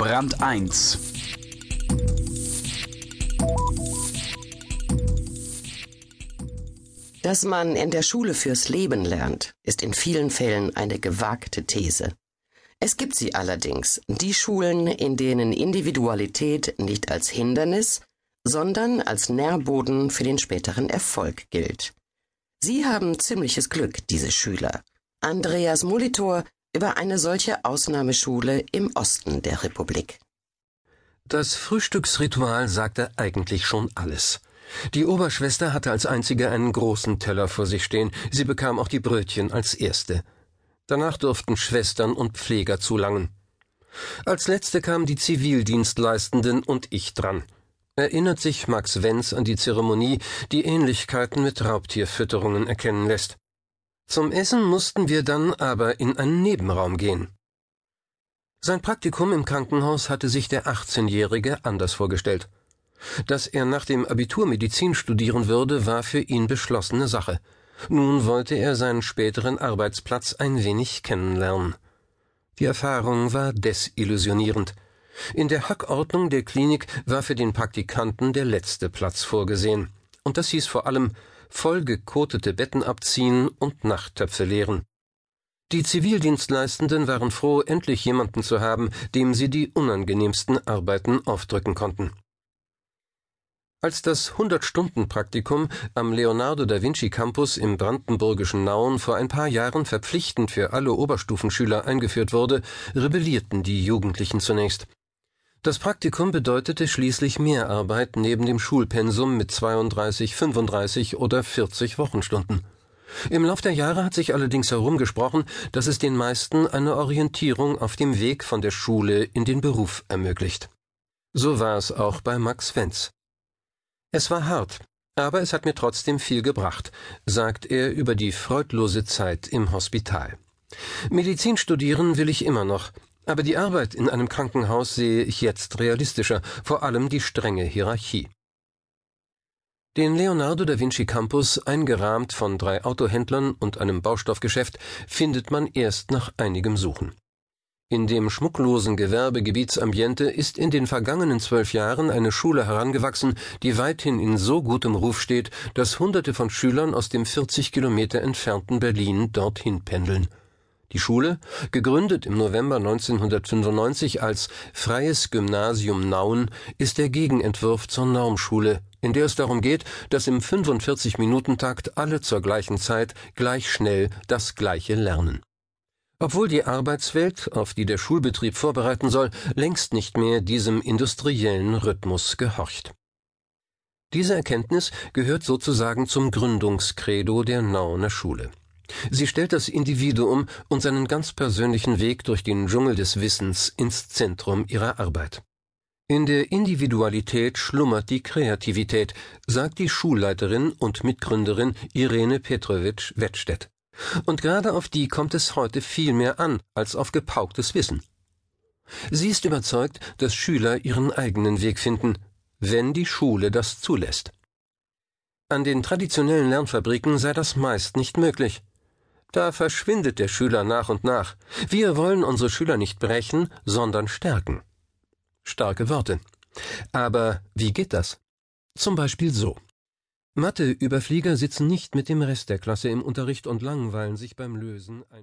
Brand 1 Dass man in der Schule fürs Leben lernt, ist in vielen Fällen eine gewagte These. Es gibt sie allerdings, die Schulen, in denen Individualität nicht als Hindernis, sondern als Nährboden für den späteren Erfolg gilt. Sie haben ziemliches Glück, diese Schüler. Andreas Molitor über eine solche Ausnahmeschule im Osten der Republik. Das Frühstücksritual sagte eigentlich schon alles. Die Oberschwester hatte als einzige einen großen Teller vor sich stehen, sie bekam auch die Brötchen als erste. Danach durften Schwestern und Pfleger zulangen. Als letzte kamen die Zivildienstleistenden und ich dran. Erinnert sich Max Wenz an die Zeremonie, die Ähnlichkeiten mit Raubtierfütterungen erkennen lässt. Zum Essen mussten wir dann aber in einen Nebenraum gehen. Sein Praktikum im Krankenhaus hatte sich der 18-Jährige anders vorgestellt. Dass er nach dem Abitur Medizin studieren würde, war für ihn beschlossene Sache. Nun wollte er seinen späteren Arbeitsplatz ein wenig kennenlernen. Die Erfahrung war desillusionierend. In der Hackordnung der Klinik war für den Praktikanten der letzte Platz vorgesehen. Und das hieß vor allem vollgekotete Betten abziehen und Nachttöpfe leeren. Die Zivildienstleistenden waren froh, endlich jemanden zu haben, dem sie die unangenehmsten Arbeiten aufdrücken konnten. Als das 100-Stunden-Praktikum am Leonardo da Vinci Campus im brandenburgischen Nauen vor ein paar Jahren verpflichtend für alle Oberstufenschüler eingeführt wurde, rebellierten die Jugendlichen zunächst. Das Praktikum bedeutete schließlich mehr Arbeit neben dem Schulpensum mit 32, 35 oder 40 Wochenstunden. Im Lauf der Jahre hat sich allerdings herumgesprochen, dass es den meisten eine Orientierung auf dem Weg von der Schule in den Beruf ermöglicht. So war es auch bei Max Wenz. Es war hart, aber es hat mir trotzdem viel gebracht, sagt er über die freudlose Zeit im Hospital. Medizin studieren will ich immer noch, aber die Arbeit in einem Krankenhaus sehe ich jetzt realistischer, vor allem die strenge Hierarchie. Den Leonardo da Vinci Campus, eingerahmt von drei Autohändlern und einem Baustoffgeschäft, findet man erst nach einigem Suchen. In dem schmucklosen Gewerbegebietsambiente ist in den vergangenen zwölf Jahren eine Schule herangewachsen, die weithin in so gutem Ruf steht, dass Hunderte von Schülern aus dem 40 Kilometer entfernten Berlin dorthin pendeln. Die Schule, gegründet im November 1995 als Freies Gymnasium Nauen, ist der Gegenentwurf zur Normschule, in der es darum geht, dass im 45-Minuten-Takt alle zur gleichen Zeit gleich schnell das Gleiche lernen. Obwohl die Arbeitswelt, auf die der Schulbetrieb vorbereiten soll, längst nicht mehr diesem industriellen Rhythmus gehorcht. Diese Erkenntnis gehört sozusagen zum Gründungskredo der Nauener Schule. Sie stellt das Individuum und seinen ganz persönlichen Weg durch den Dschungel des Wissens ins Zentrum ihrer Arbeit. In der Individualität schlummert die Kreativität, sagt die Schulleiterin und Mitgründerin Irene Petrovic Wettstedt. Und gerade auf die kommt es heute viel mehr an als auf gepauktes Wissen. Sie ist überzeugt, dass Schüler ihren eigenen Weg finden, wenn die Schule das zulässt. An den traditionellen Lernfabriken sei das meist nicht möglich. Da verschwindet der Schüler nach und nach. Wir wollen unsere Schüler nicht brechen, sondern stärken. Starke Worte. Aber wie geht das? Zum Beispiel so. Mathe-Überflieger sitzen nicht mit dem Rest der Klasse im Unterricht und langweilen sich beim Lösen ein